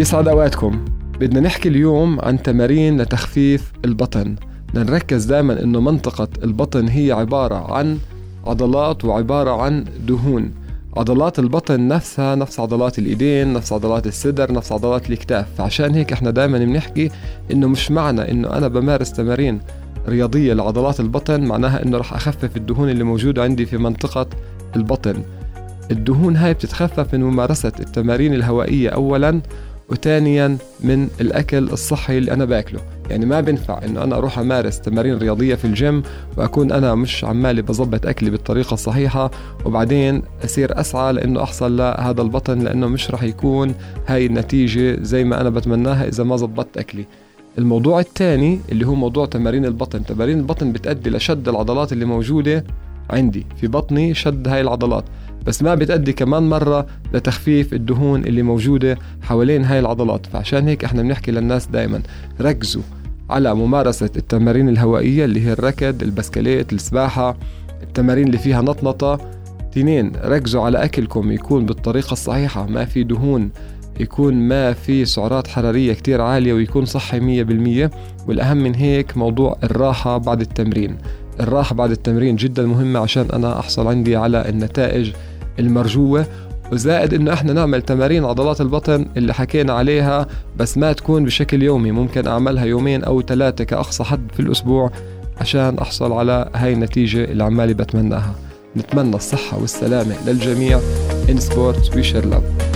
يسعد أوقاتكم. بدنا نحكي اليوم عن تمارين لتخفيف البطن. بدنا نركز دائما إنه منطقة البطن هي عبارة عن عضلات وعبارة عن دهون. عضلات البطن نفسها نفس عضلات الإيدين نفس عضلات الصدر نفس عضلات الكتاف. فعشان هيك إحنا دائما بنحكي إنه مش معنى إنه أنا بمارس تمارين رياضية لعضلات البطن معناها إنه رح أخفف الدهون اللي موجودة عندي في منطقة البطن. الدهون هاي بتتخفف من ممارسة التمارين الهوائية أولا وثانيا من الأكل الصحي اللي أنا باكله. يعني ما بينفع إنه أنا أروح أمارس تمارين رياضية في الجيم وأكون أنا مش عمالي بظبط أكلي بالطريقة الصحيحة وبعدين أصير أسعى لإنه أحصل لهذا البطن لإنه مش رح يكون هاي النتيجة زي ما أنا بتمناها إذا ما زبطت أكلي. الموضوع الثاني اللي هو موضوع تمارين البطن. تمارين البطن بتأدي لشد العضلات اللي موجودة عندي. في بطني شد هاي العضلات. بس ما بتأدي كمان مرة لتخفيف الدهون اللي موجودة حوالين هاي العضلات. فعشان هيك إحنا بنحكي للناس دايما ركزوا على ممارسة التمارين الهوائية اللي هي الركض البسكليت السباحة التمارين اللي فيها نطنطة. تنين ركزوا على أكلكم يكون بالطريقة الصحيحة. ما في دهون يكون ما في سعرات حرارية كتير عالية ويكون صحي مية بالمية. والأهم من هيك موضوع الراحة بعد التمرين. الراحة بعد التمرين جدا مهمة عشان أنا أحصل عندي على النتائج المرجوة. وزائد إنه إحنا نعمل تمارين عضلات البطن اللي حكينا عليها بس ما تكون بشكل يومي ممكن أعملها يومين أو ثلاثة كأقصى حد في الأسبوع عشان أحصل على هاي النتيجة اللي عمالي بتمناها. نتمنى الصحة والسلامة للجميع. Sports we share love.